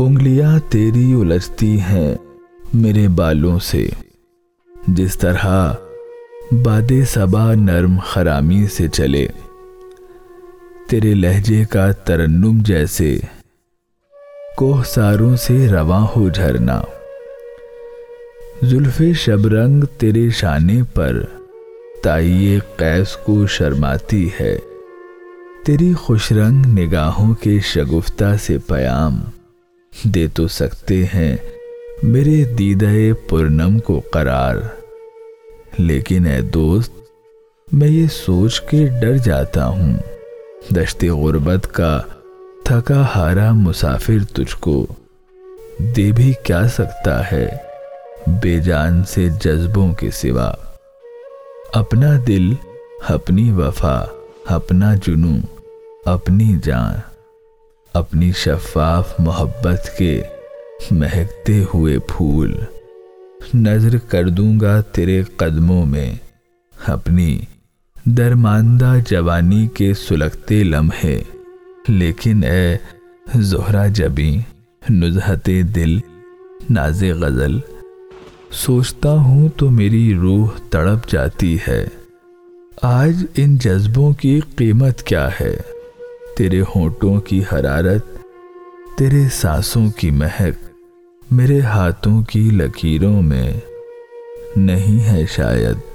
انگلیاں تیری الجھتی ہیں میرے بالوں سے۔ جس طرح باد صبا نرم خرامی سے چلے، تیرے لہجے کا ترنم جیسے کوہ ساروں سے رواں ہو جھرنا۔ زلف شبرنگ تیرے شانے پر تائیے قیس کو شرماتی ہے۔ تیری خوش رنگ نگاہوں کے شگفتہ سے پیام۔ دے تو سکتے ہیں۔ میرے دیدہ پرنم کو قرار۔ لیکن اے دوست، میں یہ سوچ کے ڈر جاتا ہوں۔ دشت غربت کا تھکا ہارا مسافر تجھ کو دے بھی کیا سکتا ہے بے جان سے جذبوں کے سوا۔ اپنا دل، اپنی وفا، اپنا جنو اپنی جان۔ اپنی شفاف محبت کے مہکتے ہوئے پھول۔ نظر کر دوں گا تیرے قدموں میں۔ اپنی درماندہ جوانی کے سلگتے لمحے۔ لیکن اے زہرا جبی، نزہت دل، ناز غزل، سوچتا ہوں تو میری روح تڑپ جاتی ہے۔ آج ان جذبوں کی قیمت کیا ہے؟ تیرے ہونٹوں کی حرارت، تیرے سانسوں کی مہک میرے ہاتھوں کی لکیروں میں نہیں ہے شاید۔